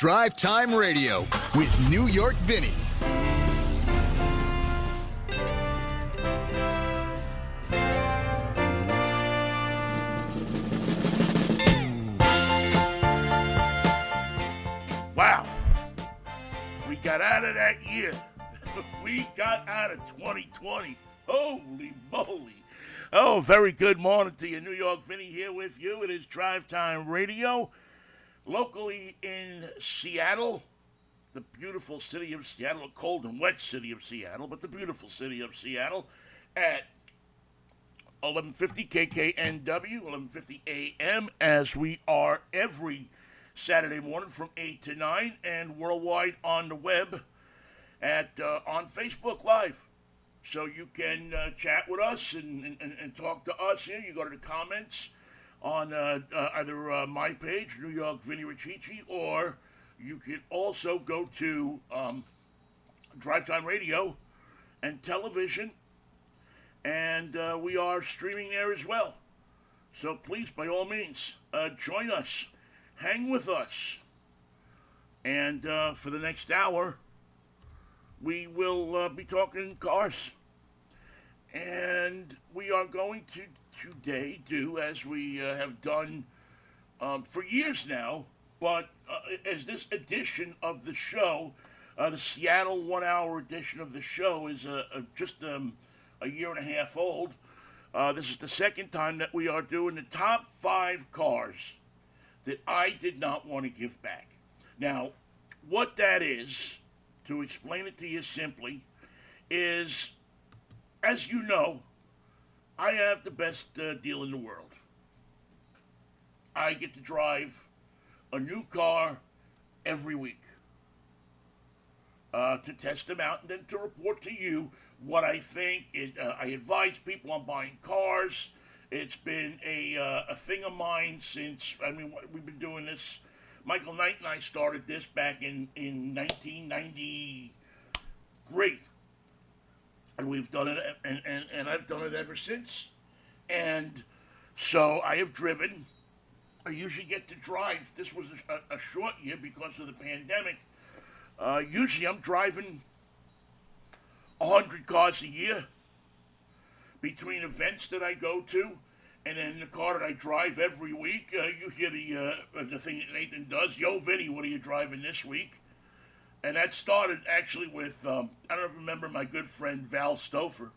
Drive Time Radio with New York Vinnie. Wow. We got out of that year. we got out of 2020. Holy moly. Oh, very good morning to you. New York Vinnie here with you. It is Drive Time Radio. Locally in Seattle, the beautiful city of Seattle, a cold and wet city of Seattle, but the beautiful city of Seattle at 1150 KKNW, 1150 AM, as we are every Saturday morning from 8 to 9, and worldwide on the web at uh, on Facebook Live. So you can uh, chat with us and, and, and talk to us here. You go to the comments on uh, uh, either uh, my page, New York Vinnie Ricci, or you can also go to um, Drive Time Radio and television, and uh, we are streaming there as well. So please, by all means, uh, join us, hang with us, and uh, for the next hour, we will be talking cars. And we are going to today do as we uh, have done um, for years now, but uh, as this edition of the show, uh, the Seattle one hour edition of the show is uh, uh, just um, a year and a half old. Uh, this is the second time that we are doing the top five cars that I did not want to give back. Now, what that is, to explain it to you simply, is as you know, I have the best uh, deal in the world. I get to drive a new car every week uh, to test them out and then to report to you what I think. It, uh, I advise people on buying cars. It's been a, uh, a thing of mine since, I mean, we've been doing this. Michael Knight and I started this back in, in 1993 and we've done it, and, and, and I've done it ever since. And so I have driven. I usually get to drive. This was a, a short year because of the pandemic. Uh, usually I'm driving 100 cars a year between events that I go to and then the car that I drive every week. Uh, you hear the, uh, the thing that Nathan does. Yo, Vinnie, what are you driving this week? And that started actually with, um, I don't remember my good friend Val Stouffer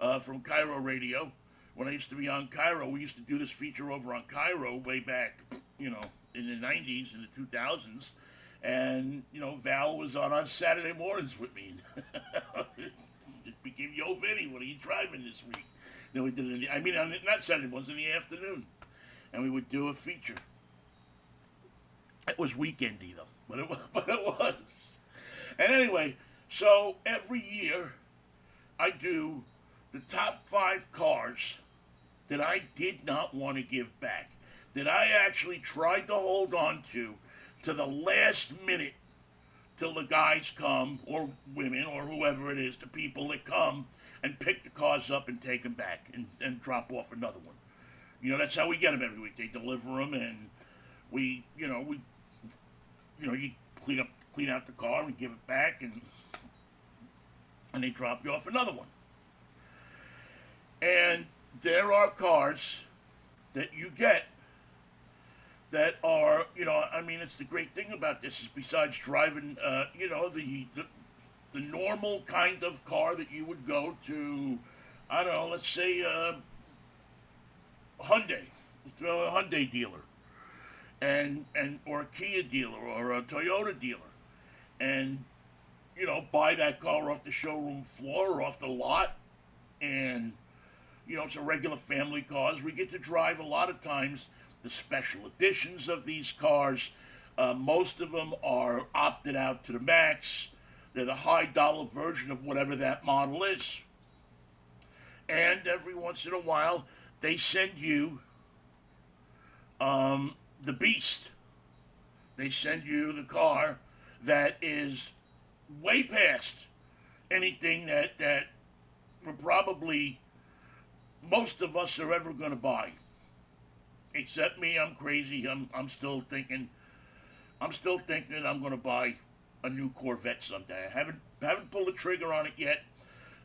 uh, from KIRO Radio. When I used to be on KIRO, we used to do this feature over on KIRO way back, you know, in the 90s and the 2000s. And, you know, Val was on on Saturday mornings with me. it became Yo Vinnie, what are you driving this week? Then we did it, the, I mean, on, not Saturday mornings, in the afternoon. And we would do a feature. It was weekendy, though but it, but it was. And anyway, so every year I do the top five cars that I did not want to give back, that I actually tried to hold on to to the last minute till the guys come, or women, or whoever it is, the people that come and pick the cars up and take them back and, and drop off another one. You know, that's how we get them every week. They deliver them and we, you know, we you know, you clean up, clean out the car and give it back, and and they drop you off another one. And there are cars that you get that are, you know, I mean, it's the great thing about this is besides driving, uh, you know, the, the the normal kind of car that you would go to, I don't know, let's say uh, Hyundai, a Hyundai dealer and and or a Kia dealer or a Toyota dealer, and you know buy that car off the showroom floor or off the lot, and you know it's a regular family cars. We get to drive a lot of times the special editions of these cars. Uh, most of them are opted out to the max. They're the high dollar version of whatever that model is. And every once in a while, they send you um, the beast. They send you the car that is way past anything that that we're probably most of us are ever going to buy. Except me, I'm crazy. I'm I'm still thinking I'm still thinking I'm going to buy a new Corvette someday. I haven't haven't pulled the trigger on it yet,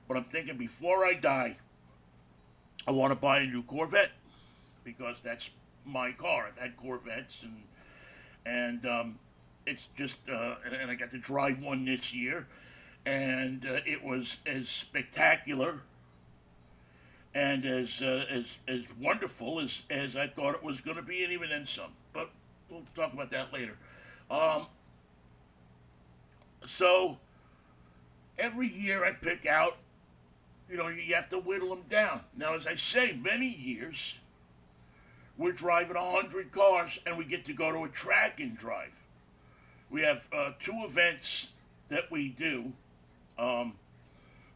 but I'm thinking before I die, I want to buy a new Corvette because that's my car. I've had Corvettes and and um, it's just uh, and I got to drive one this year, and uh, it was as spectacular and as uh, as as wonderful as as I thought it was going to be, and even then some. But we'll talk about that later. Um, so every year I pick out, you know, you have to whittle them down. Now, as I say, many years we're driving a hundred cars, and we get to go to a track and drive. We have uh, two events that we do. Um,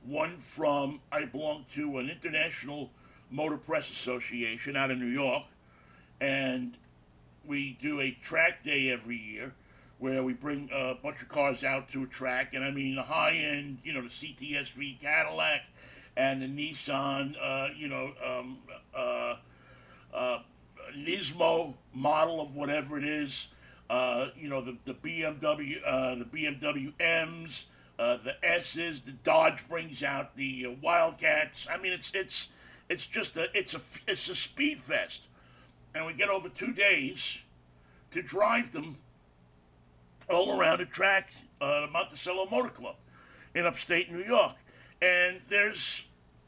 one from I belong to an international motor press association out of New York, and we do a track day every year where we bring a bunch of cars out to a track, and I mean the high end, you know, the CTSV Cadillac and the Nissan, uh, you know, um, uh, uh, Nismo model of whatever it is, uh, you know, the, the BMW, uh, the BMW M's, uh, the S's, the Dodge brings out the uh, Wildcats. I mean, it's it's it's just a it's a it's a speed fest, and we get over two days to drive them all around the track, uh, the Monticello Motor Club in upstate New York, and there's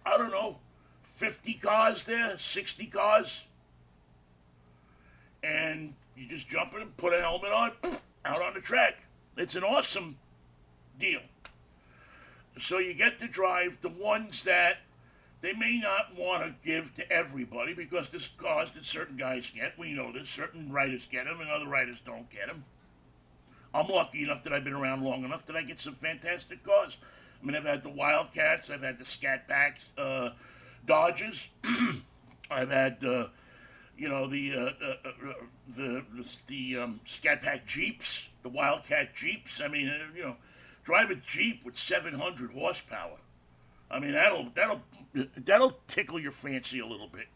I don't know, fifty cars there, sixty cars, and you just jump in and put a helmet on, out on the track. It's an awesome deal. So you get to drive the ones that they may not want to give to everybody because there's cars that certain guys get. We know this. Certain writers get them and other writers don't get them. I'm lucky enough that I've been around long enough that I get some fantastic cars. I mean, I've had the Wildcats, I've had the Scat Packs, uh, Dodges, I've had, uh, you know, the uh, uh, uh, the the, the um, Scat Pack Jeeps, the Wildcat Jeeps. I mean, uh, you know drive a Jeep with 700 horsepower. I mean, that'll that'll that'll tickle your fancy a little bit.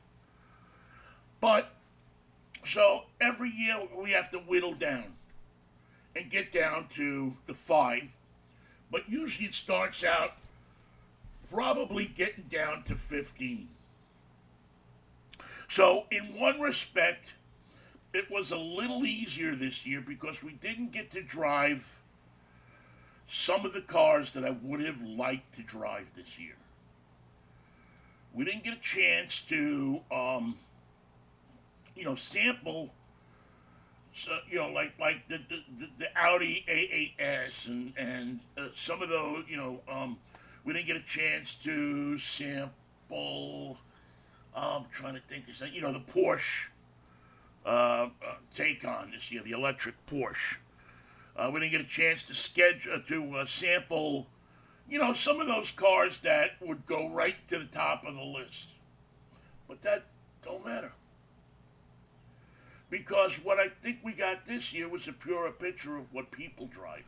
But so every year we have to whittle down and get down to the five. But usually it starts out probably getting down to 15. So, in one respect, it was a little easier this year because we didn't get to drive some of the cars that I would have liked to drive this year. We didn't get a chance to, um, you know, sample, you know, like like the the, the Audi A8S and and uh, some of those, you know, um, we didn't get a chance to sample. I'm trying to think, is that you know the Porsche uh, uh, Taycan this year, the electric Porsche. Uh, we didn't get a chance to schedule uh, to uh, sample, you know, some of those cars that would go right to the top of the list. But that don't matter. Because what I think we got this year was a purer picture of what people drive.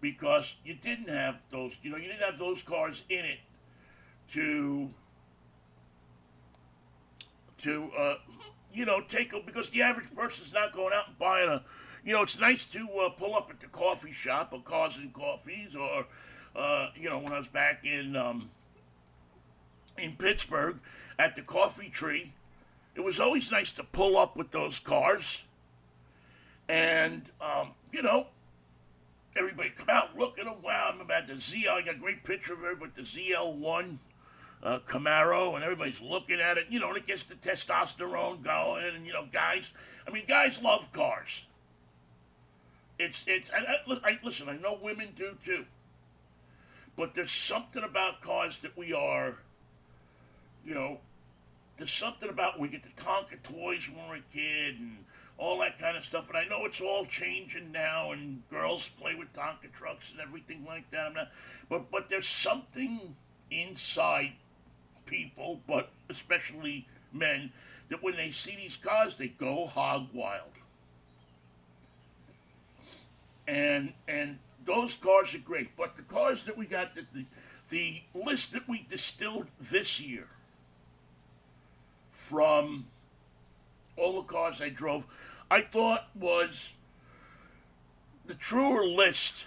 Because you didn't have those, you know, you didn't have those cars in it to to uh, you know take a, because the average person's not going out and buying a you know, it's nice to uh, pull up at the coffee shop or Cars and Coffees or, uh, you know, when I was back in um, in Pittsburgh at the Coffee Tree, it was always nice to pull up with those cars. And, um, you know, everybody come out, look at them. Wow, I'm about the ZL. I got a great picture of it with the ZL1 uh, Camaro, and everybody's looking at it. You know, and it gets the testosterone going, and, you know, guys, I mean, guys love cars. It's it's. I, I, listen. I know women do too. But there's something about cars that we are. You know, there's something about we get the Tonka toys when we're a kid and all that kind of stuff. And I know it's all changing now, and girls play with Tonka trucks and everything like that. I'm not, but but there's something inside people, but especially men, that when they see these cars, they go hog wild and and those cars are great. But the cars that we got, the, the, the list that we distilled this year from all the cars I drove, I thought was the truer list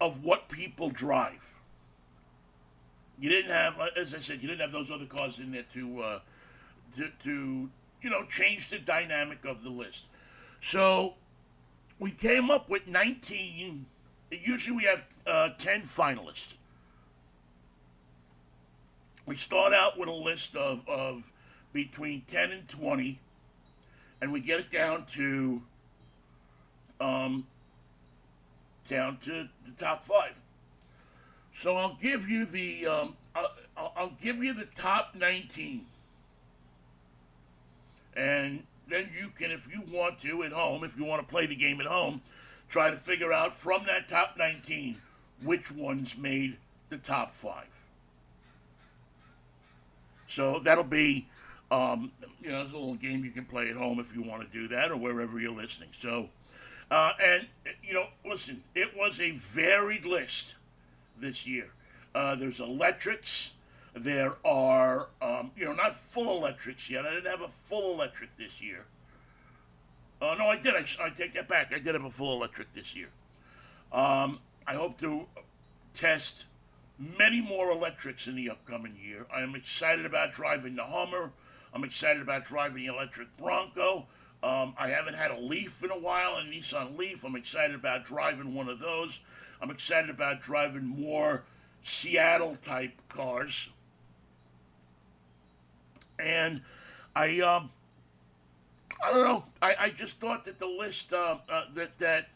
of what people drive. You didn't have, uh, as I said, you didn't have those other cars in there to, uh, to, to, you know, change the dynamic of the list. So we came up with 19. Usually we have uh, 10 finalists. We start out with a list of, of between 10 and 20, and we get it down to um, down to the top five. So I'll give you the um, I'll, I'll give you the top 19, and then you can, if you want to, at home, if you want to play the game at home, try to figure out from that top 19 which ones made the top five. So that'll be, um, you know, it's a little game you can play at home if you want to do that or wherever you're listening. So, uh, and, you know, listen, it was a varied list this year. Uh, there's electrics. There are, um, you know, not full electrics yet. I didn't have a full electric this year. Uh, no, I did. I, I take that back. I did have a full electric this year. Um, I hope to test many more electrics in the upcoming year. I am excited about driving the Hummer. I'm excited about driving the electric Bronco. Um, I haven't had a Leaf in a while, a Nissan Leaf. I'm excited about driving one of those. I'm excited about driving more Seattle type cars. And I, um, I don't know. I, I just thought that the list uh, uh, that that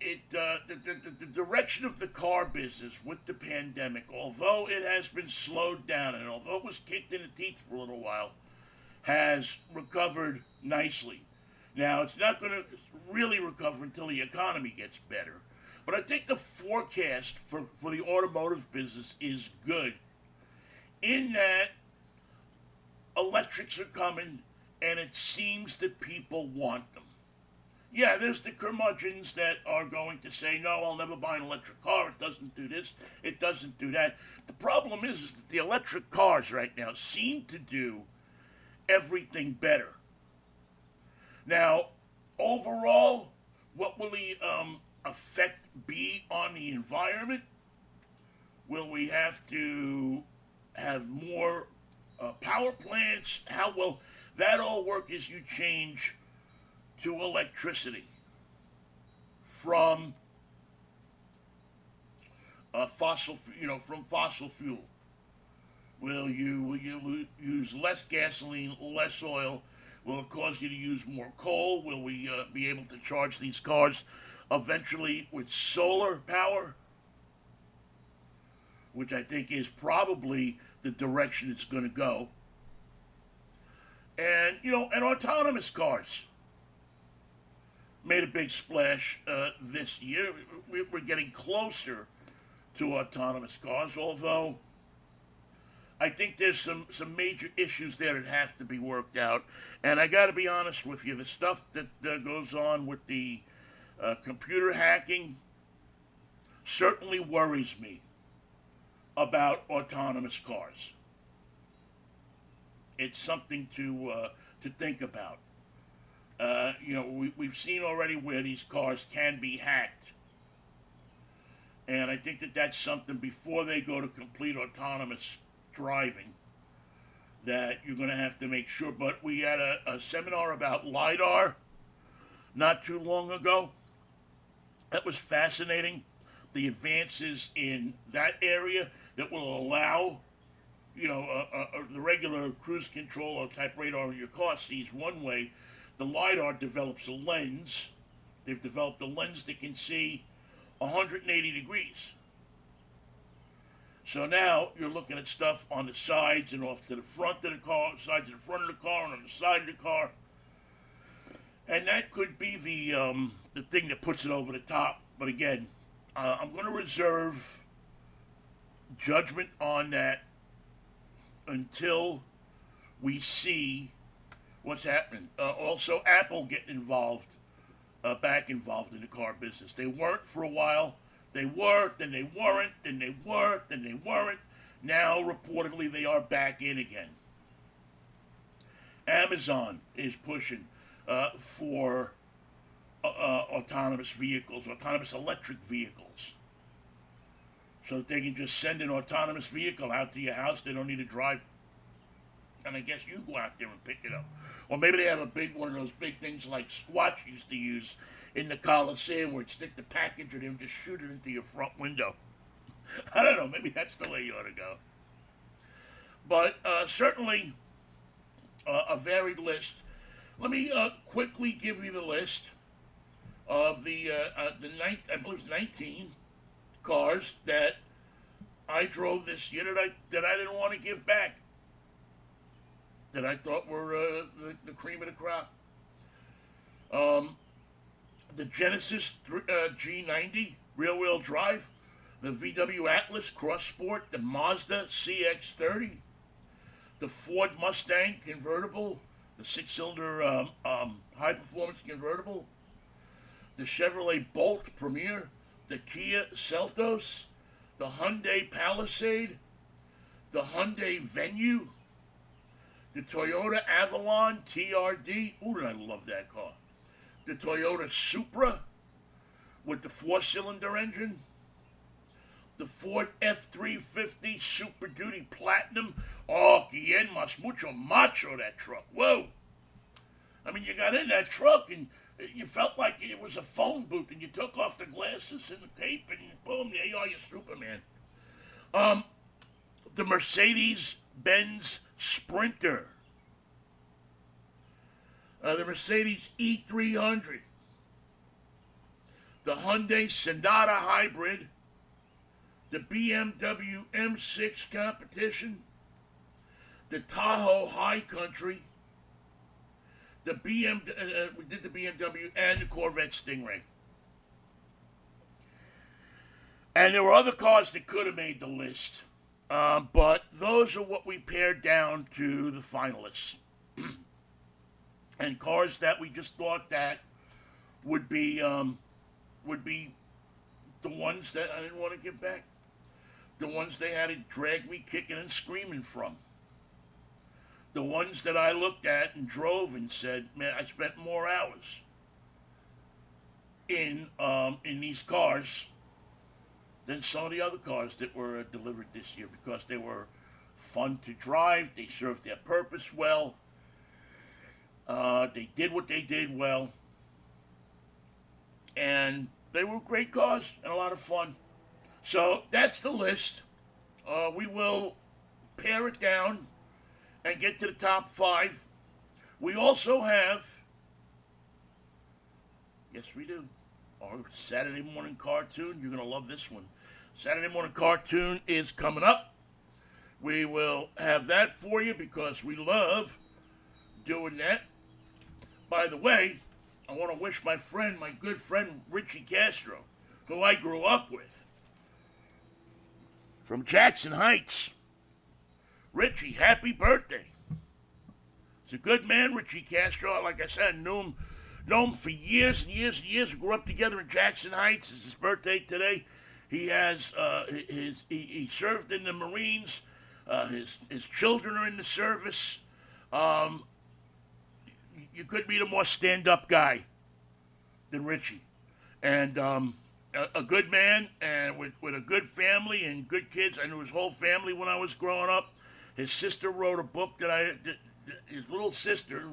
it uh, the, the, the direction of the car business with the pandemic, although it has been slowed down and although it was kicked in the teeth for a little while, has recovered nicely. Now it's not going to really recover until the economy gets better, but I think the forecast for, for the automotive business is good. In that electrics are coming, and it seems that people want them yeah, there's the curmudgeons that are going to say, no, I'll never buy an electric car. It doesn't do this. It doesn't do that. The problem is, is that the electric cars right now seem to do everything better. Now, overall, what will the um, effect be on the environment? Will we have to have more uh, power plants? How will that all work as you change to electricity from uh, fossil, you know, from fossil fuel? Will you will you use less gasoline, less oil? Will it cause you to use more coal? Will we uh, be able to charge these cars eventually with solar power? Which I think is probably the direction it's going to go. And, you know, and autonomous cars made a big splash uh, this year. We're getting closer to autonomous cars, although I think there's some, some major issues there that have to be worked out. And I got to be honest with you, the stuff that uh, goes on with the uh, computer hacking certainly worries me about autonomous cars. It's something to uh, to think about. Uh, you know, we, we've seen already where these cars can be hacked. And I think that that's something before they go to complete autonomous driving that you're going to have to make sure. But we had a, a seminar about LIDAR not too long ago. That was fascinating. The advances in that area that will allow, you know, the regular cruise control or type radar in your car sees one way the LiDAR develops a lens. They've developed a lens that can see 180 degrees. So now you're looking at stuff on the sides and off to the front of the car, sides of the front of the car, and on the side of the car. And that could be the um, the thing that puts it over the top. But again, uh, I'm going to reserve judgment on that until we see what's happening. Uh, also, Apple getting involved, uh, back involved in the car business. They weren't for a while. They were, then they weren't, then they were, then they weren't. Now, reportedly, they are back in again. Amazon is pushing uh, for uh, uh, autonomous vehicles, autonomous electric vehicles. So that they can just send an autonomous vehicle out to your house. They don't need to drive. And I guess you go out there and pick it up. Or maybe they have a big one of those big things like Squatch used to use in the Coliseum where it stick the package and then just shoot it into your front window. I don't know. Maybe that's the way you ought to go. But uh, certainly uh, a varied list. Let me uh, quickly give you the list of the uh, uh, the ninth, I believe 19 cars that I drove this year that I that I didn't want to give back. That I thought were uh, the, the cream of the crop. Um, the Genesis G90 rear wheel drive, the VW Atlas Cross Sport, the Mazda CX30, the Ford Mustang convertible, the six cylinder um, um, high performance convertible, the Chevrolet Bolt Premier, the Kia Seltos, the Hyundai Palisade, the Hyundai Venue, the Toyota Avalon TRD. Ooh, I love that car. The Toyota Supra with the four cylinder engine the Ford F-350 Super Duty Platinum. Oh, quien más mucho macho, that truck. Whoa. I mean, you got in that truck and you felt like it was a phone booth and you took off the glasses and the tape and boom, there you are, you Superman. Um, the Mercedes-Benz Sprinter. Uh, the Mercedes E300. The Hyundai Sonata Hybrid the BMW M6 competition, the Tahoe High Country, the BM, uh, uh, we did the BMW and the Corvette Stingray. And there were other cars that could have made the list, uh, but those are what we pared down to the finalists. and cars that we just thought that would be um, would be the ones that I didn't want to give back the ones they had to drag me kicking and screaming from. The ones that I looked at and drove and said, man, I spent more hours in um, in these cars than some of the other cars that were delivered this year because they were fun to drive, they served their purpose well, uh, they did what they did well, and they were great cars and a lot of fun. So that's the list. Uh, we will pare it down and get to the top five. We also have, yes, we do, our Saturday morning cartoon. You're going to love this one. Saturday morning cartoon is coming up. We will have that for you because we love doing that. By the way, I want to wish my friend, my good friend Richie Castro, who I grew up with, from Jackson Heights. Richie, happy birthday. He's a good man, Richie Castro. Like I said, knew him, know him for years and years and years. We grew up together in Jackson Heights. It's his birthday today. He has uh, his he, he, served in the Marines. Uh, his his children are in the service. Um, you could meet a more stand up guy than Richie, and um, a, a good man and with, with a good family and good kids. I knew his whole family when I was growing up. His sister wrote a book that I, that, that his little sister,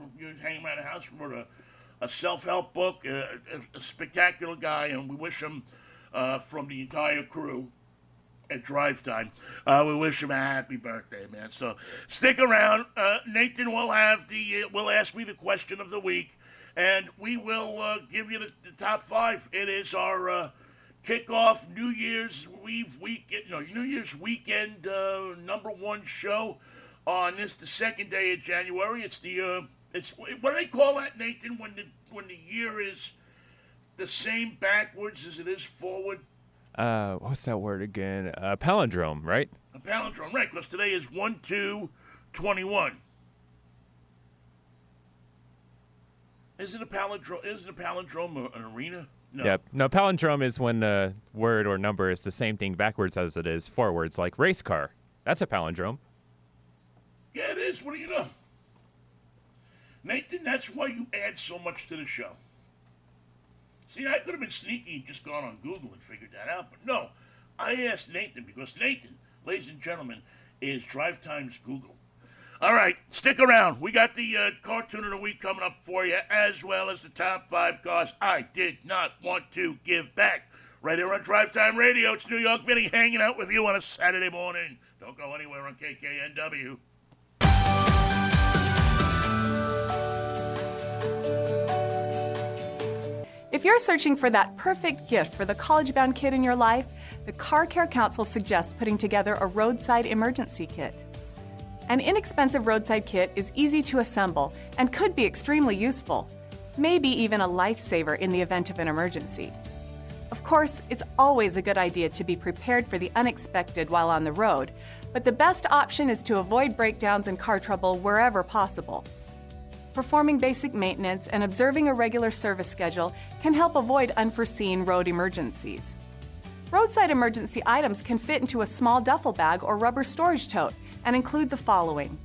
hanging around the house, wrote a, a self help book. A, a, a, spectacular guy, and we wish him uh, from the entire crew at drive time. Uh, we wish him a happy birthday, man. So stick around. Uh, Nathan will have the uh, will ask me the question of the week, and we will uh, give you the, the, top five. It is our uh, kick off New Year's Eve weekend, no, New Year's weekend uh, number one show on this the second day of January. It's the uh, it's what do they call that, Nathan? When the when the year is the same backwards as it is forward. Uh, what's that word again? A palindrome, right? A palindrome, right? Because today is one two twenty one. Isn't a palindrome? Isn't a palindrome an arena? No. Yep. No, palindrome is when the word or number is the same thing backwards as it is forwards, like race car. That's a palindrome. Yeah, it is. What do you know? Nathan, that's why you add so much to the show. See, I could have been sneaky and just gone on Google and figured that out, but no. I asked Nathan because Nathan, ladies and gentlemen, is Drive Times Google. All right, stick around. We got the uh, cartoon of the week coming up for you, as well as the top five cars I did not want to give back. Right here on Drive Time Radio, it's New York Vinnie hanging out with you on a Saturday morning. Don't go anywhere on KKNW. If you're searching for that perfect gift for the college bound kid in your life, the Car Care Council suggests putting together a roadside emergency kit. An inexpensive roadside kit is easy to assemble and could be extremely useful, maybe even a lifesaver in the event of an emergency. Of course, it's always a good idea to be prepared for the unexpected while on the road, but the best option is to avoid breakdowns and car trouble wherever possible. Performing basic maintenance and observing a regular service schedule can help avoid unforeseen road emergencies. Roadside emergency items can fit into a small duffel bag or rubber storage tote and include the following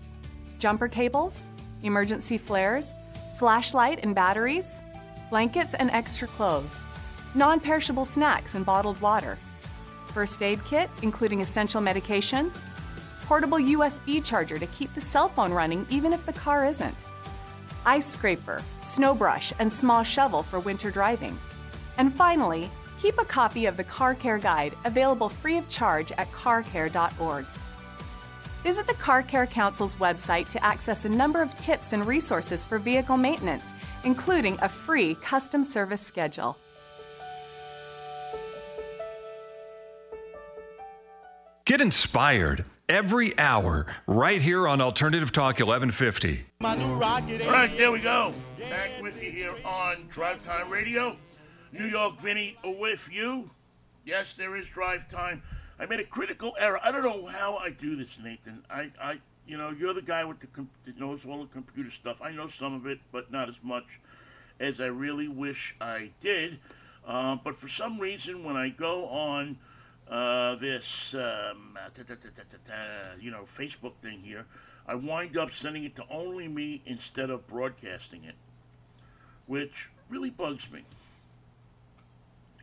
jumper cables, emergency flares, flashlight and batteries, blankets and extra clothes, non perishable snacks and bottled water, first aid kit, including essential medications, portable USB charger to keep the cell phone running even if the car isn't, ice scraper, snow brush, and small shovel for winter driving. And finally, keep a copy of the Car Care Guide available free of charge at carcare.org. Visit the Car Care Council's website to access a number of tips and resources for vehicle maintenance, including a free custom service schedule. Get inspired every hour right here on Alternative Talk 1150. All right, there we go. Back with you here on Drive Time Radio. New York Vinnie with you. Yes, there is drive time. I made a critical error. I don't know how I do this, Nathan. I, I you know, you're the guy with the com- that knows all the computer stuff. I know some of it, but not as much as I really wish I did. Uh, but for some reason, when I go on uh, this, um, you know, Facebook thing here, I wind up sending it to only me instead of broadcasting it, which really bugs me.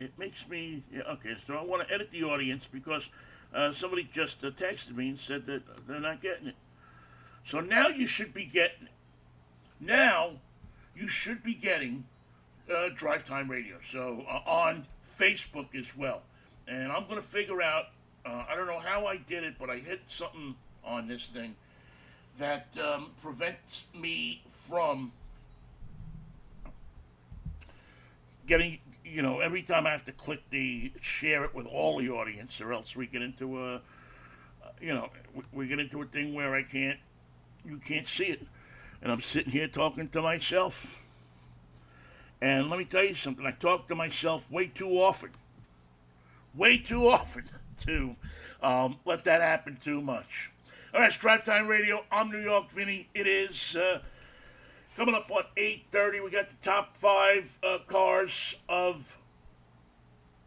It makes me okay. So I want to edit the audience because uh, somebody just uh, texted me and said that they're not getting it. So now you should be getting it. Now you should be getting uh, Drive Time Radio. So uh, on Facebook as well. And I'm going to figure out, uh, I don't know how I did it, but I hit something on this thing that um, prevents me from getting, you know, every time I have to click the share it with all the audience, or else we get into a, you know, we, get into a thing where I can't, you can't see it. And I'm sitting here talking to myself. And let me tell you something, I talk to myself way too often way too often to um, let that happen too much. All right, it's Drive Time Radio. I'm New York Vinnie. It is uh, coming up on 8.30. We got the top five uh, cars of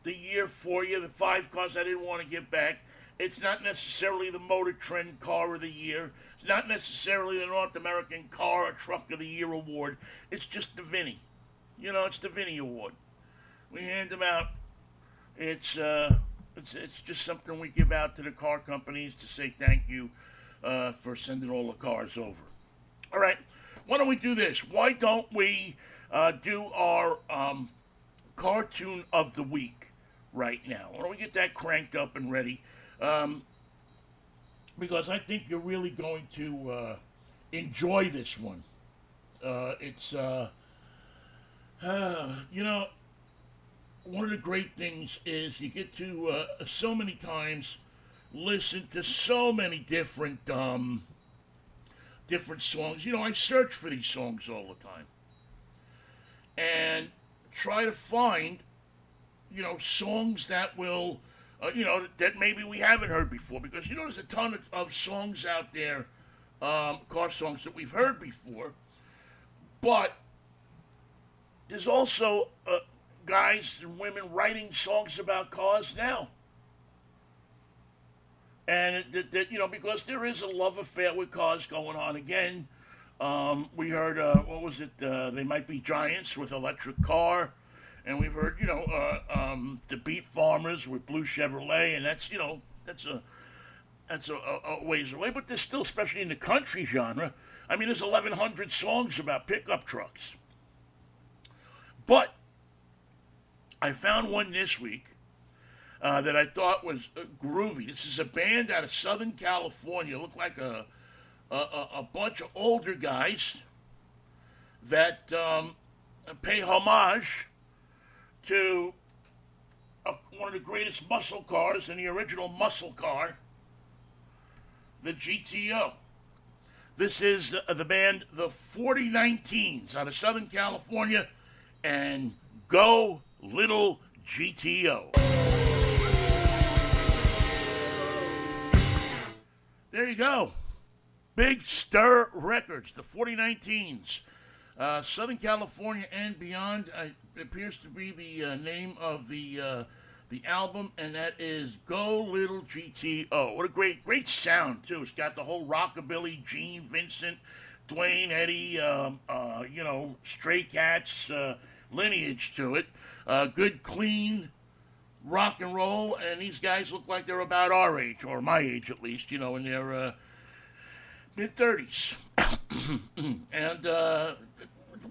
the year for you, the five cars I didn't want to get back. It's not necessarily the Motor Trend Car of the Year. It's not necessarily the North American Car or Truck of the Year award. It's just the Vinnie. You know, it's the Vinnie Award. We hand them out it's uh, it's it's just something we give out to the car companies to say thank you uh, for sending all the cars over. All right, why don't we do this? Why don't we uh, do our um, cartoon of the week right now? Why don't we get that cranked up and ready? Um, because I think you're really going to uh, enjoy this one. Uh, it's uh, you know one of the great things is you get to uh, so many times listen to so many different um, different songs. You know, I search for these songs all the time and try to find you know songs that will uh, you know that maybe we haven't heard before because you know there's a ton of, of songs out there um, car songs that we've heard before but there's also a, guys and women writing songs about cars now. And that, that you know, because there is a love affair with cars going on again. Um, we heard, uh, what was it? Uh, they might be giants with electric car. and we've heard you know uh, um, the Beat Farmers with Blue Chevrolet, and that's you know that's a that's a, a ways away, but there's still, especially in the country genre. I mean, there's 1,100 songs about pickup trucks. But I found one this week uh, that I thought was uh, groovy. This is a band out of Southern California. Look like a a, a bunch of older guys that um, pay homage to a, one of the greatest muscle cars in the original muscle car, the GTO. This is uh, the band The 4019s out of Southern California and Go Little GTO. There you go. Big Stir Records, the 4019s. Uh, Southern California and Beyond uh, appears to be the uh, name of the uh, the album, and that is Go Little GTO. What a great great sound too! It's got the whole rockabilly, Gene Vincent, Duane Eddy, um, uh, you know, Stray Cats uh, lineage to it. good, clean rock and roll, and these guys look like they're about our age, or my age at least. You know, in their mid 30s. and uh,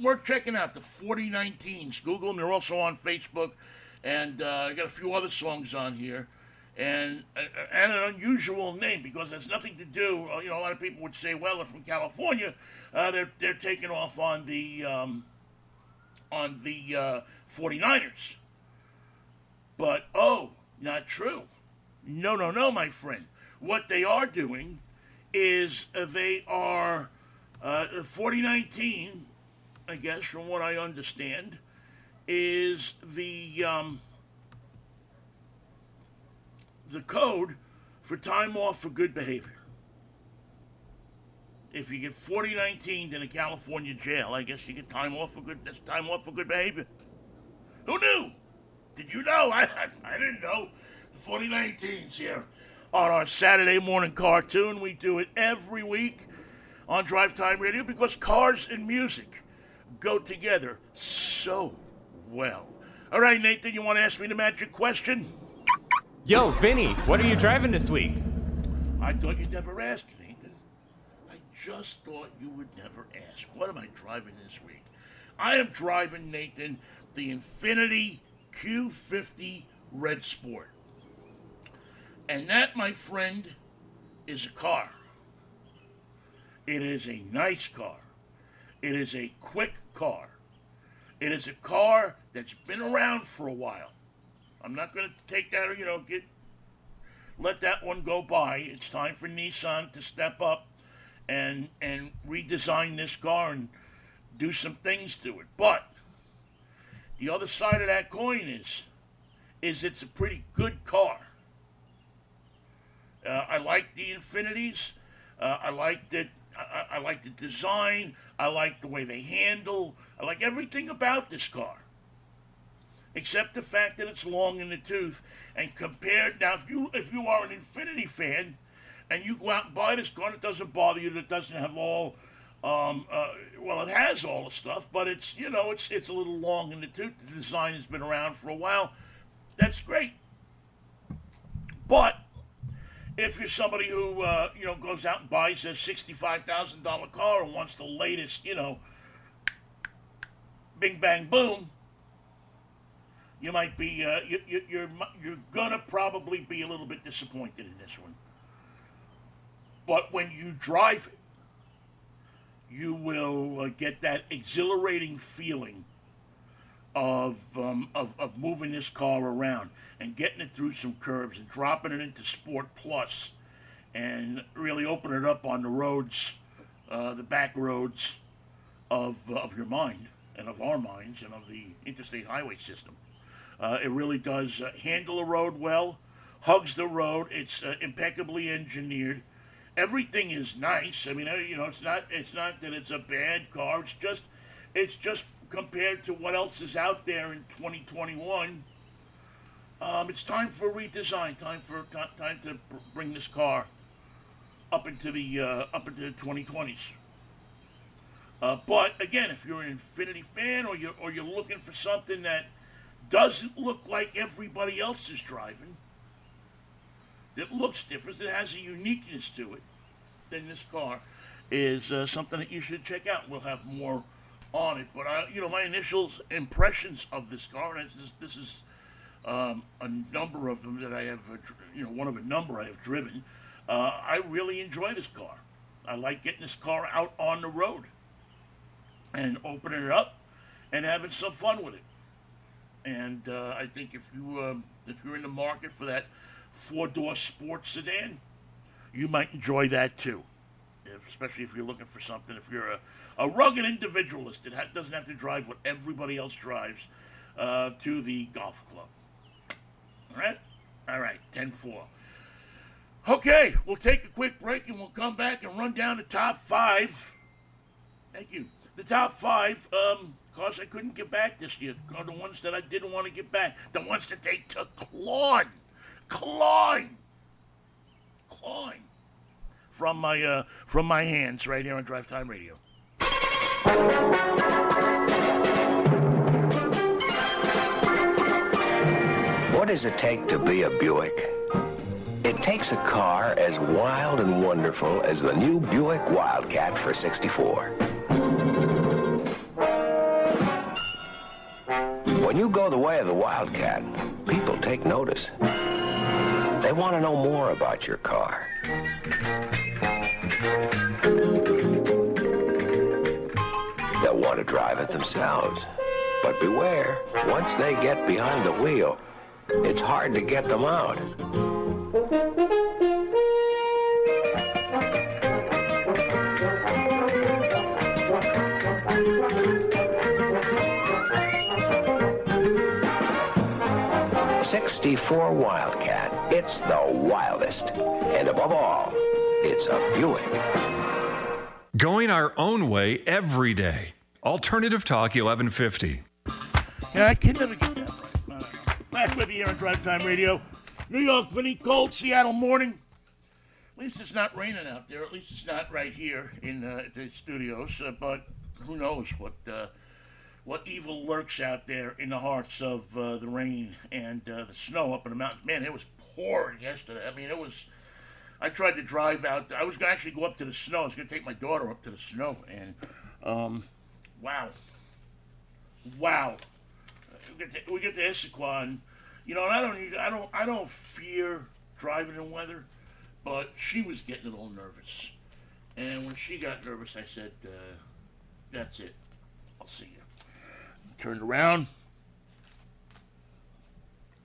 worth checking out the 4019s. Google them. They're also on Facebook. And uh, I got a few other songs on here. And, uh, and an unusual name because it has nothing to do. Uh, you know, a lot of people would say, well, they're from California. Uh, they're, they're taking off on the, um, on the uh, 49ers. But, oh, not true. No, no, no, my friend. What they are doing is uh, they are uh, 4019, I guess, from what I understand, is the um, the code for time off for good behavior. If you get 4019 in a California jail, I guess you get time off for good. That's time off for good behavior. Who knew? Did you know? I I didn't know. The 4019's here on our Saturday morning cartoon. We do it every week on Drive Time Radio because cars and music go together so well. All right, Nathan, you want to ask me the magic question? Yo, Vinnie, what are you driving this week? I thought you'd never ask, Nathan. I just thought you would never ask. What am I driving this week? I am driving, Nathan, the Infiniti Q50 Red Sport. And that, my friend, is a car. It is a nice car. It is a quick car. It is a car that's been around for a while. I'm not going to take that, or, you know, get let that one go by. It's time for Nissan to step up and and redesign this car and do some things to it. But the other side of that coin is is it's a pretty good car. Uh, I like the Infinitis. Uh, I like that. I, I like the design. I like the way they handle. I like everything about this car, except the fact that it's long in the tooth. And compared now, if you if you are an Infiniti fan, and you go out and buy this car, it doesn't bother you. That doesn't have all. Um, uh, well, it has all the stuff, but it's you know it's it's a little long in the tooth. The design has been around for a while. That's great, but if you're somebody who uh, you know goes out and buys a sixty-five thousand dollar car and wants the latest, you know, bing bang boom, you might be uh, you, you, you're you're gonna probably be a little bit disappointed in this one. But when you drive it, you will uh, get that exhilarating feeling of, um, of of moving this car around and getting it through some curves and dropping it into Sport Plus and really opening it up on the roads, uh, the back roads of, uh, of your mind and of our minds and of the interstate highway system. Uh, it really does uh, handle the road well, hugs the road. It's uh, impeccably engineered. Everything is nice. I mean, uh, you know, it's not it's not that it's a bad car. It's just it's just compared to what else is out there in 2021 um, it's time for redesign. Time for time to bring this car up into the uh, up into the 2020s. Uh, but again, if you're an Infiniti fan or you're or you're looking for something that doesn't look like everybody else is driving, that looks different, that has a uniqueness to it than this car, is uh, something that you should check out. We'll have more on it, but I, you know, my initial impressions of this car, and this is, this is um, a number of them that I have, uh, you know, one of a number I have driven. Uh, I really enjoy this car. I like getting this car out on the road and opening it up and having some fun with it. And uh, I think if you um, if you're in the market for that four door sports sedan, you might enjoy that too. Especially if you're looking for something. If you're a, a rugged individualist that ha- doesn't have to drive what everybody else drives uh, to the golf club. All right? All right, 10 4. Okay, we'll take a quick break and we'll come back and run down the top five. Thank you. The top five um, cars I couldn't get back this year. Are the ones that I didn't want to get back. The ones that they took clawing, clawing, clawing from my uh, from my hands right here on Drive Time Radio. What does it take to be a Buick? It takes a car as wild and wonderful as the new Buick Wildcat for 64. When you go the way of the Wildcat, people take notice. They want to know more about your car. They'll want to drive it themselves. But beware, once they get behind the wheel, it's hard to get them out. Sixty-four Wildcat. It's the wildest. And above all, it's a Buick. Going our own way every day. Alternative Talk 1150. Yeah, I can never get that right. I. Back with you here on Drive Time Radio. New York, Vinnie, cold Seattle morning. At least it's not raining out there. At least it's not right here in uh, the studios. Uh, but who knows what uh, what evil lurks out there in the hearts of uh, the rain and uh, the snow up in the mountains. Man, it was pouring yesterday. I mean, it was. I tried to drive out. I was to actually go up to the snow. I was to take my daughter up to the snow, and um, wow, wow we get to, we get to Issaquah, and you know, and I don't, I don't, I don't fear driving in weather, but she was getting a little nervous, and when she got nervous, I said, uh, "That's it, I'll see you." Turned around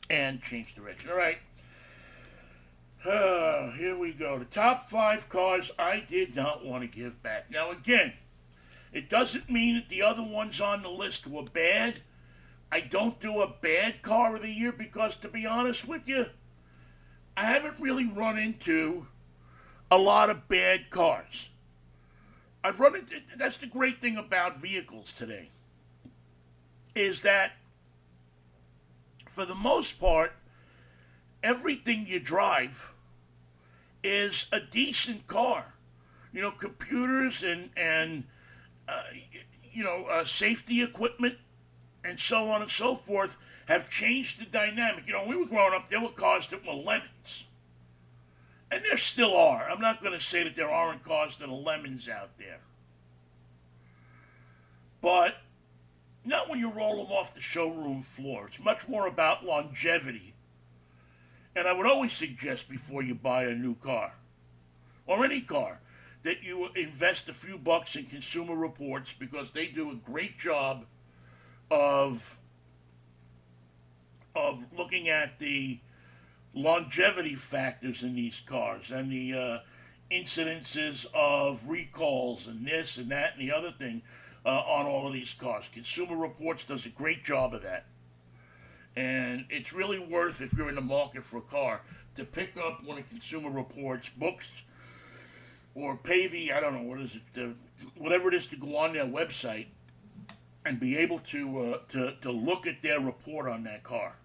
and changed direction. All right. Uh, here we go. The top five cars I did not want to give back. Now, again, it doesn't mean that the other ones on the list were bad. I don't do a bad car of the year because, to be honest with you, I haven't really run into a lot of bad cars. I've run into that's the great thing about vehicles today is that for the most part everything you drive is a decent car. You know, computers and and uh, you know uh, safety equipment and so on and so forth have changed the dynamic. You know, we were growing up, there were cars that were lemons. And there still are. I'm not going to say that there aren't cars that are lemons out there. But not when you roll them off the showroom floor. It's much more about longevity. And I would always suggest before you buy a new car, or any car, that you invest a few bucks in Consumer Reports because they do a great job of of looking at the longevity factors in these cars and the uh, incidences of recalls and this and that and the other thing uh, on all of these cars. Consumer Reports does a great job of that. And it's really worth, if you're in the market for a car, to pick up one of Consumer Reports books or the, I don't know, what is it, uh, whatever it is to go on their website and be able to uh, to to look at their report on that car.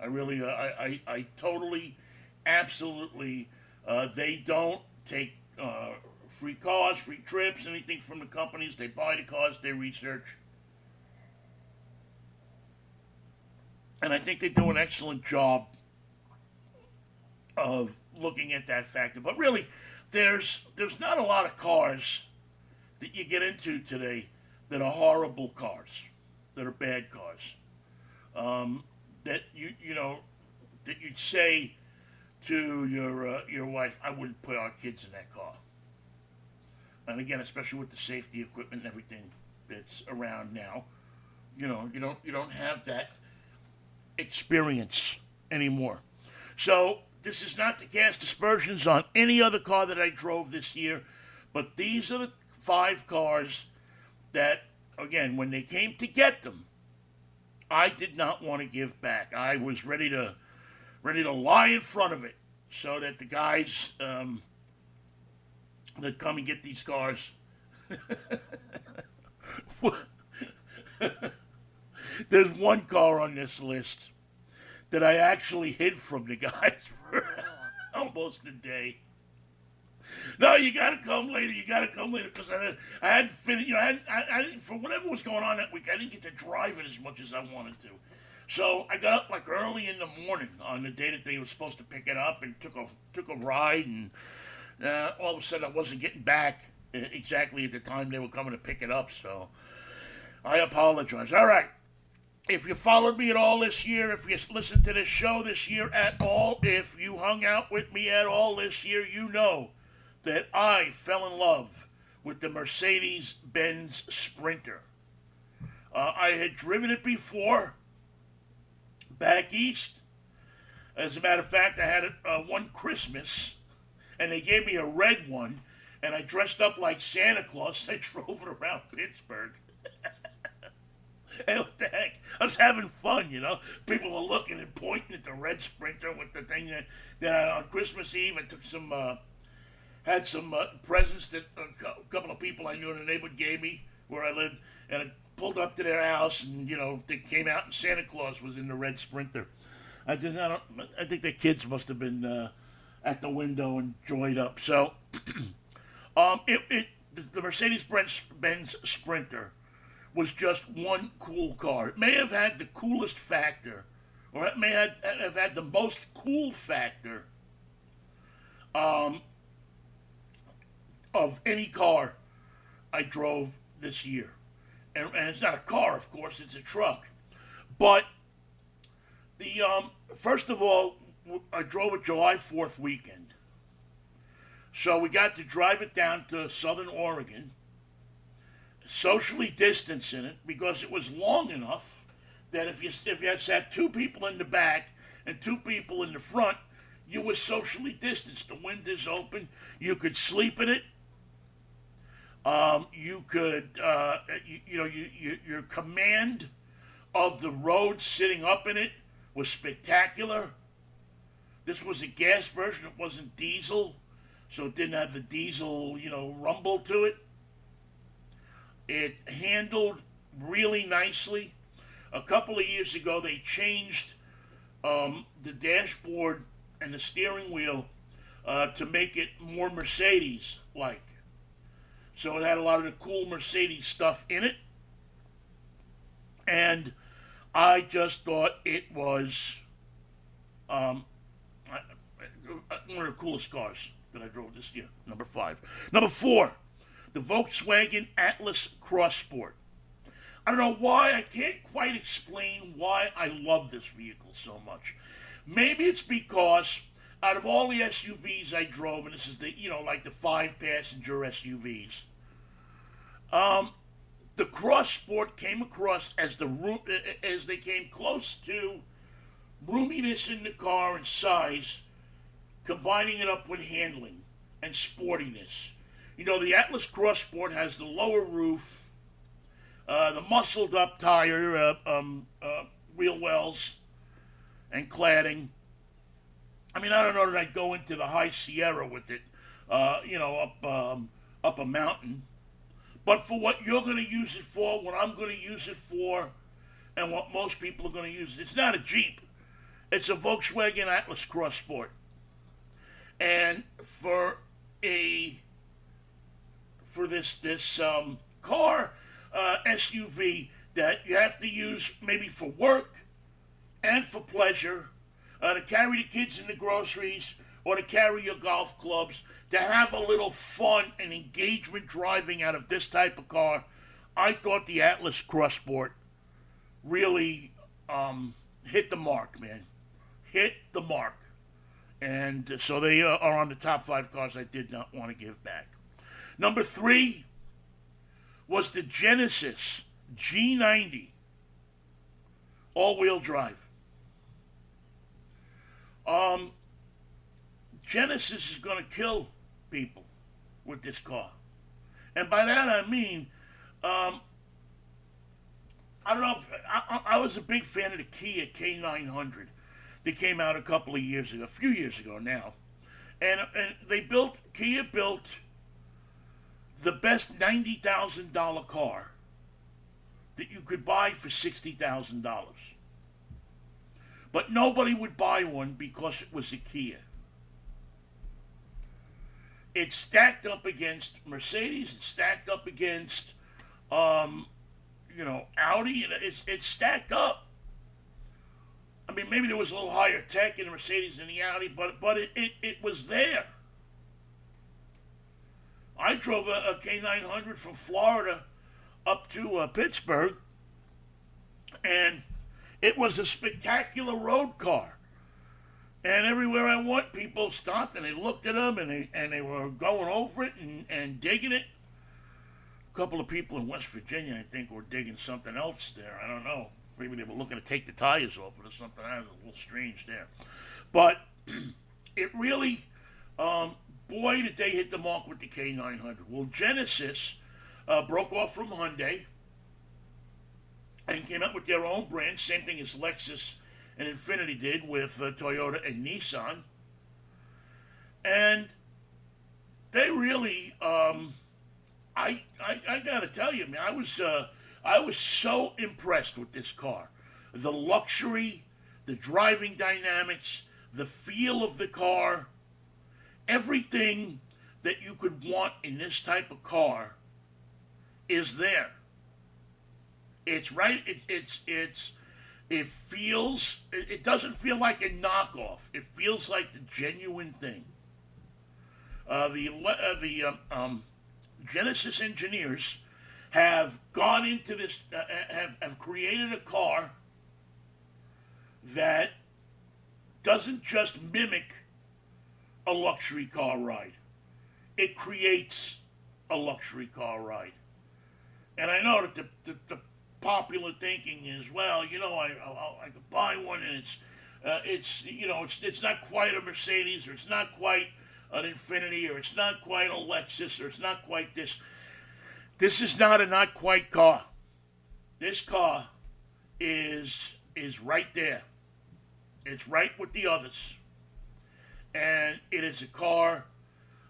I really, uh, I, I, I totally, absolutely, uh, they don't take uh, free cars, free trips, anything from the companies. They buy the cars, they research. And I think they do an excellent job of looking at that factor. But really, there's there's not a lot of cars that you get into today that are horrible cars, that are bad cars. Um, that you you know that you'd say to your uh, your wife, I wouldn't put our kids in that car. And again, especially with the safety equipment and everything that's around now, you know, you don't you don't have that experience anymore. So this is not to cast aspersions on any other car that I drove this year, but these are the five cars that, again, when they came to get them, I did not want to give back. I was ready to ready to lie in front of it so that the guys um, that come and get these cars there's one car on this list that I actually hid from the guys for almost a day. No, you gotta come later. You gotta come later because I, I hadn't finished. You know, I, hadn't, I, I didn't, for whatever was going on that week, I didn't get to drive it as much as I wanted to. So I got up like early in the morning on the day that they were supposed to pick it up and took a took a ride and uh, all of a sudden I wasn't getting back uh, exactly at the time they were coming to pick it up. So I apologize. All right. If you followed me at all this year, if you listened to this show this year at all, if you hung out with me at all this year, you know that I fell in love with the Mercedes Benz Sprinter. Uh, I had driven it before back east. As a matter of fact, I had it uh, one Christmas, and they gave me a red one, and I dressed up like Santa Claus. and I drove it around Pittsburgh. hey, what the heck? I was having fun, you know. People were looking and pointing at the red Sprinter with the thing that, that on Christmas Eve I took some, uh, had some uh, presents that a couple of people I knew in the neighborhood gave me where I lived, and I pulled up to their house, and you know they came out, and Santa Claus was in the red Sprinter. I don't, I think the kids must have been uh, at the window and joyed up. So, um, it, it the Mercedes Benz Sprinter was just one cool car. It may have had the coolest factor, or it may have, have had the most cool factor um, of any car I drove this year. And, and, it's not a car, of course, it's a truck. But the um, first of all, I drove it July 4th weekend. So we got to drive it down to southern Oregon socially distance in it because it was long enough that if you if you had sat two people in the back and two people in the front, you were socially distanced. The wind is open. You could sleep in it. Um, you could, uh, you, you, know, you, you, your command of the road sitting up in it was spectacular. This was a gas version. It wasn't diesel, so it didn't have the diesel, you know, rumble to it. It handled really nicely. A couple of years ago, they changed um, the dashboard and the steering wheel uh, to make it more Mercedes like. So it had a lot of the cool Mercedes stuff in it. And I just thought it was um, one of the coolest cars that I drove this year. Number five. Number four the Volkswagen Atlas Cross Sport. I don't know why, I can't quite explain why I love this vehicle so much. Maybe it's because out of all the SUVs I drove, and this is the, you know, like the five passenger SUVs, um, the Cross Sport came across as the as they came close to roominess in the car and size, combining it up with handling and sportiness. You know, the Atlas Cross Sport has the lower roof, uh, the muscled up tire, uh, um, uh, wheel wells, and cladding. I mean, I don't know that I'd go into the high Sierra with it, uh, you know, up um, up a mountain. But for what you're going to use it for, what I'm going to use it for, and what most people are going to use it, it's not a Jeep. It's a Volkswagen Atlas Cross Sport. And for a for this this um, car uh, SUV that you have to use maybe for work and for pleasure, uh, to carry the kids in the groceries or to carry your golf clubs, to have a little fun and engagement driving out of this type of car, I thought the Atlas Cross Sport really um, hit the mark, man. Hit the mark. And so they uh, are on the top five cars I did not want to give back. Number three was the Genesis G90 all wheel drive. Um, Genesis is going to kill people with this car. And by that I mean, um, I don't know if I, I, was a big fan of the Kia K900 that came out a couple of years ago, a few years ago now. And, and they built, Kia built the best $90,000 car that you could buy for $60,000. But nobody would buy one because it was a Kia. It stacked up against Mercedes, It stacked up against, um, you know, Audi. It's, it's stacked up. I mean, maybe there was a little higher tech in the Mercedes and the Audi, but, but it, it, it was there. I drove a a K900 from Florida up to uh, Pittsburgh, and it was a spectacular road car. And everywhere I went, people stopped and they looked at them and they, and they were going over it and, and digging it. A couple of people in West Virginia, I think, were digging something else there. I don't know. Maybe they were looking to take the tires off it or something. That was a little strange there. But it really, um, boy, did they hit the mark with the K900. Well, Genesis uh, broke off from Hyundai and came up with their own brand, same thing as Lexus and Infiniti did with uh, Toyota and Nissan. And they really, um, I, I, I gotta tell you, man, I was, uh, I was so impressed with this car. The luxury, the driving dynamics, the feel of the car, everything that you could want in this type of car is there. It's right. It, it's it's it feels. It, doesn't feel like a knockoff. It feels like the genuine thing. Uh, the uh, the um, um, Genesis engineers have gone into this. Uh, uh, have have created a car that doesn't just mimic a luxury car ride. It creates a luxury car ride. And I know that the, the, the popular thinking is, well, you know, I, I, I could buy one and it's, uh, it's, you know, it's, it's not quite a Mercedes or it's not quite an Infiniti or it's not quite a Lexus or it's not quite this. This is not a not quite car. This car is is right there. It's right with the others, and it is a car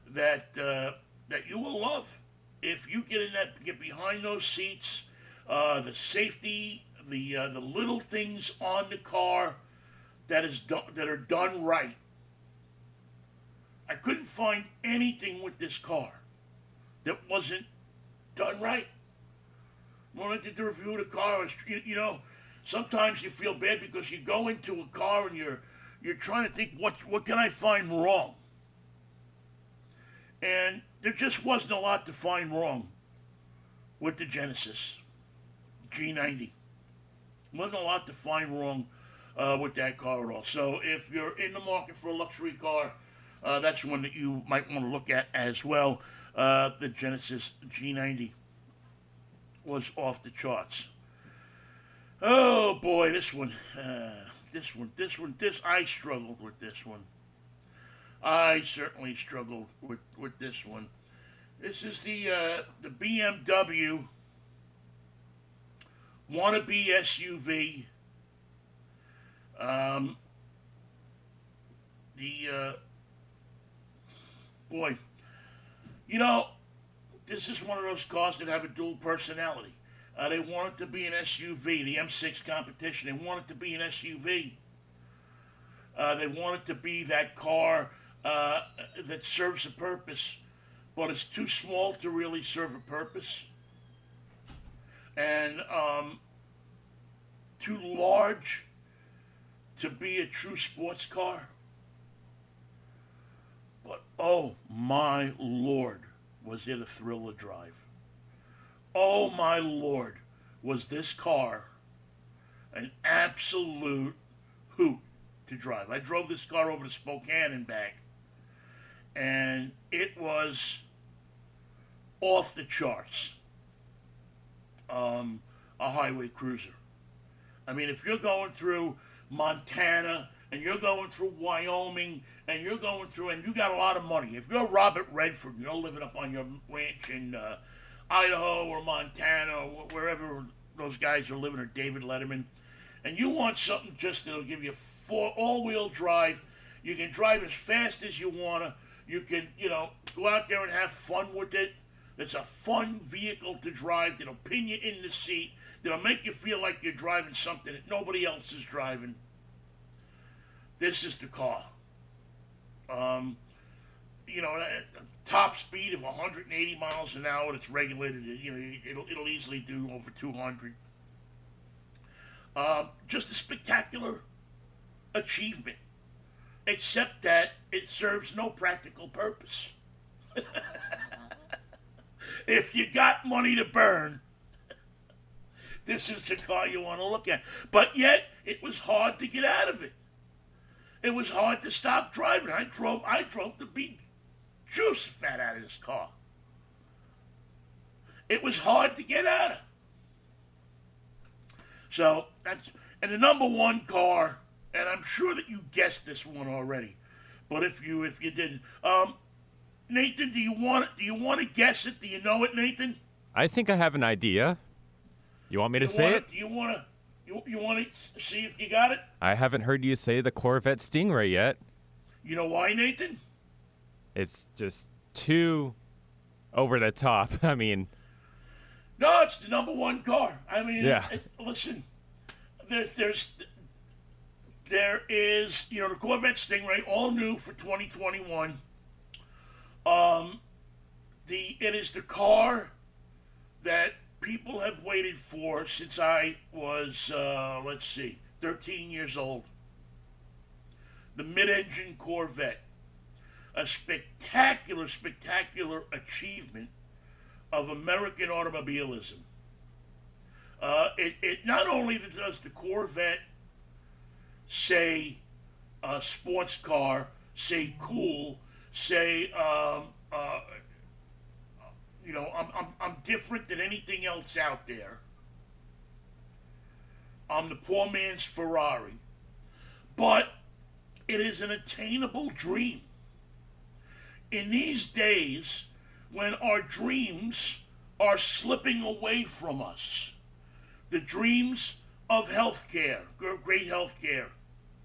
that uh, that you will love if you get in that get behind those seats uh, the safety, the uh, the little things on the car that is do- that are done right. I couldn't find anything with this car that wasn't done right. When I did the review of the car, you, you know, sometimes you feel bad because you go into a car and you're you're trying to think what what can I find wrong, and there just wasn't a lot to find wrong with the Genesis. G90. Wasn't a lot to find wrong uh, with that car at all. So if you're in the market for a luxury car, uh, that's one that you might want to look at as well. Uh, the Genesis G90 was off the charts. Oh boy, this one, uh, this one, this one, this I struggled with this one. I certainly struggled with with this one. This is the uh, the BMW wannabe SUV. Um, the uh, boy, you know, this is one of those cars that have a dual personality. Uh, they want it to be an SUV, the M6 competition. They want it to be an SUV. Uh, they want it to be that car uh, that serves a purpose, but it's too small to really serve a purpose and um, too large to be a true sports car. Oh my lord, was it a thrill to drive. Oh my lord, was this car an absolute hoot to drive. I drove this car over to Spokane and back, and it was off the charts. Um, a highway cruiser. I mean, if you're going through Montana and you're going through Wyoming and you're going through and you got a lot of money, if you're Robert Redford, you're living up on your ranch in uh, Idaho or Montana or wherever those guys are living, or David Letterman, and you want something just that'll give you four all-wheel drive, you can drive as fast as you wanna. You can, you know, go out there and have fun with it. It's a fun vehicle to drive that'll pin you in the seat, that'll make you feel like you're driving something that nobody else is driving. This is the car. Um, you know, top speed of 180 miles an hour. It's regulated. You know, it'll it'll easily do over 200. Uh, just a spectacular achievement, except that it serves no practical purpose. if you got money to burn, this is the car you want to look at. But yet, it was hard to get out of it. It was hard to stop driving. I drove. I drove the beat juice fat out of this car. It was hard to get out of. So that's and the number one car, and I'm sure that you guessed this one already, but if you if you didn't, um, Nathan, do you want it? Do you want to guess it? Do you know it, Nathan? I think I have an idea. You want me to You say wanna- it? Do you want to? You, you want to see if you got it? I haven't heard you say the Corvette Stingray yet. You know why, Nathan? It's just too over the top. I mean, No, it's the number one car. I mean, Yeah. it- listen, there, there's, there is, you know, the Corvette Stingray, all new for 2021. Um, the it is the car that people have waited for since I was, uh, let's see, 13 years old. The mid-engine Corvette, a spectacular, spectacular achievement of American automobilism. Uh, it, it not only does the Corvette say uh, sports car, say cool, say um, uh, you know I'm, I'm I'm different than anything else out there. I'm the poor man's Ferrari, but it is an attainable dream. In these days, when our dreams are slipping away from us. The dreams of healthcare, gr- great healthcare,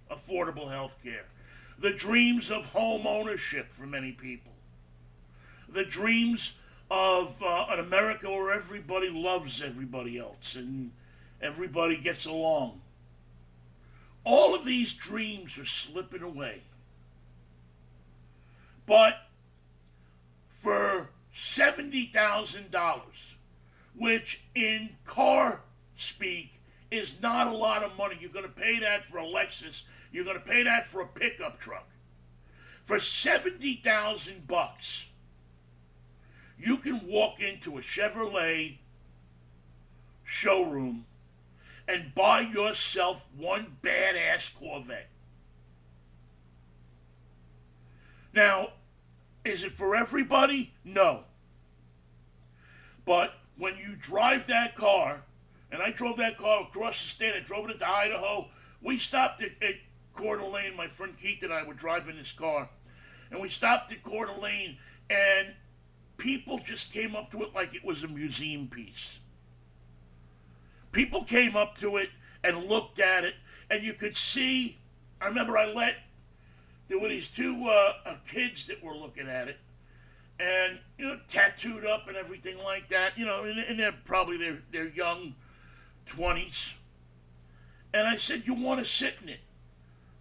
affordable healthcare. The dreams of home ownership for many people. The dreams of uh, an America where everybody loves everybody else and everybody gets along. All of these dreams are slipping away. But for $70,000, which in car speak is not a lot of money. You're going to pay that for a Lexus. You're going to pay that for a pickup truck. For 70,000 bucks, you can walk into a Chevrolet showroom and buy yourself one badass Corvette. Now, is it for everybody? No. But when you drive that car, and I drove that car across the state, I drove it into Idaho. We stopped at, at Coeur d'Alene. My friend Keith and I were driving this car, and we stopped at Coeur d'Alene, and people just came up to it like it was a museum piece. People came up to it and looked at it, and you could see. I remember I let there were these two uh, uh, kids that were looking at it, and you know, tattooed up and everything like that. You know, and, and they're probably their their young twenties. And I said, "You want to sit in it?"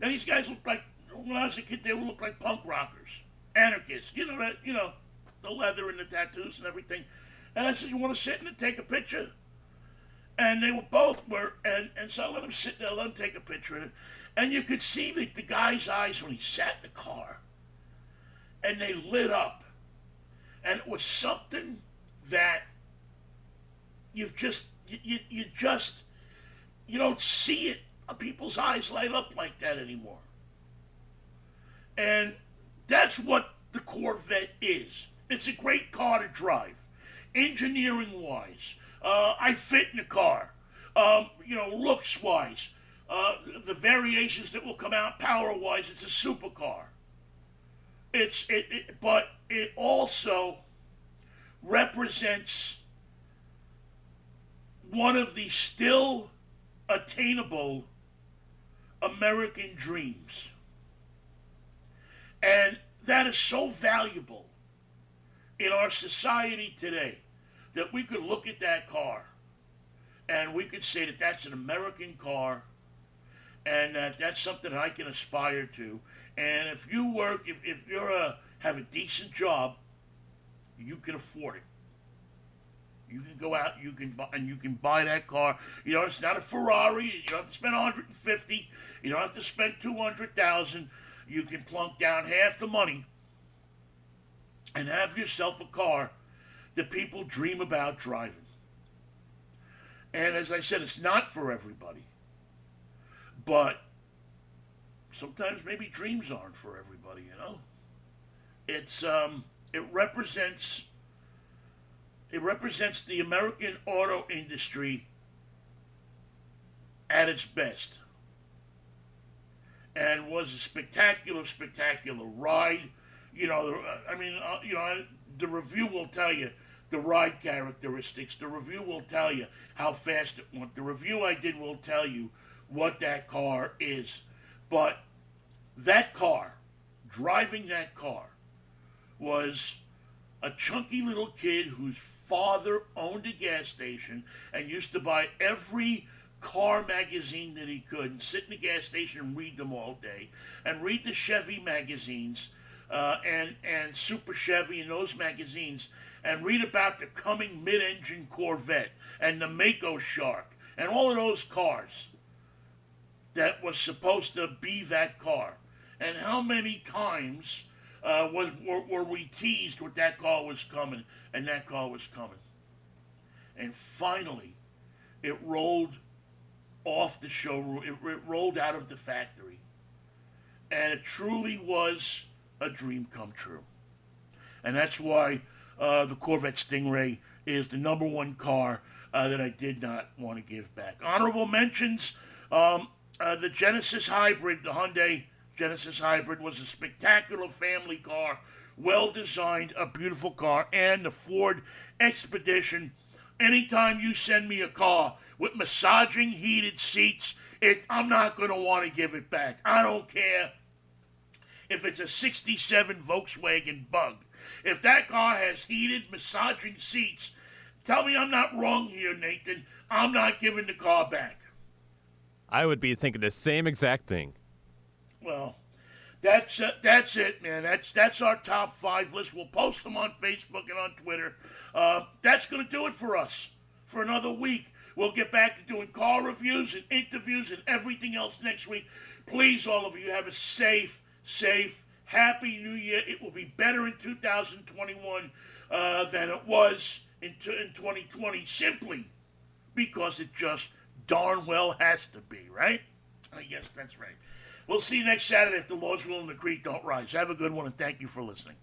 Now these guys look like when I was a kid, they would look like punk rockers, anarchists. You know that you know the leather and the tattoos and everything. And I said, "You want to sit in it, take a picture?" And they were both were, and, and so I let them sit there, let them take a picture. And you could see the, the guy's eyes when he sat in the car. And they lit up. And it was something that you've just, you, you, you just, you don't see it. A people's eyes light up like that anymore. And that's what the Corvette is. It's a great car to drive, engineering wise. Uh, I fit in the car. Um, you know, looks wise, uh, the variations that will come out power wise, it's a supercar. It's it, it, but it also represents one of the still attainable American dreams. And that is so valuable in our society today that we could look at that car and we could say that that's an American car and that that's something that I can aspire to. And if you work, if, if you're a have a decent job, you can afford it. You can go out, you can buy, and you can buy that car. You know, it's not a Ferrari. You don't have to spend 150. You don't have to spend 200,000. You can plunk down half the money and have yourself a car that people dream about driving. And as I said, it's not for everybody. But sometimes maybe dreams aren't for everybody, you know? It's um it represents it represents the American auto industry at its best. And was a spectacular, spectacular ride. You know, I mean, uh, you know, the review will tell you the ride characteristics. The review will tell you how fast it went. The review I did will tell you what that car is. But that car, driving that car, was a chunky little kid whose father owned a gas station and used to buy every car magazine that he could and sit in the gas station and read them all day and read the Chevy magazines uh, and and Super Chevy and those magazines and read about the coming mid-engine Corvette and the Mako Shark and all of those cars that was supposed to be that car. And how many times uh, was were, were we teased with that car was coming and that car was coming? And finally, it rolled off the showroom. It, it rolled out of the factory, and it truly was a dream come true. And that's why uh, the Corvette Stingray is the number one car uh, that I did not want to give back. Honorable mentions. Um, uh, the Genesis Hybrid, the Hyundai Genesis Hybrid, was a spectacular family car, well designed, a beautiful car, and the Ford Expedition. Anytime you send me a car with massaging heated seats, it, I'm not going to want to give it back. I don't care if it's a 67 Volkswagen Bug. If that car has heated massaging seats, tell me I'm not wrong here, Nathan. I'm not giving the car back. I would be thinking the same exact thing. Well, that's uh, that's it, man. That's that's our top five list. We'll post them on Facebook and on Twitter. Uh, that's going to do it for us for another week. We'll get back to doing car reviews and interviews and everything else next week. Please, all of you, have a safe, safe, happy New Year. It will be better in 2021 uh, than it was in, t- in 2020, simply because it just darn well has to be, right? I guess that's right. We'll see you next Saturday if the Lord's will and the creek don't rise. Have a good one, and thank you for listening.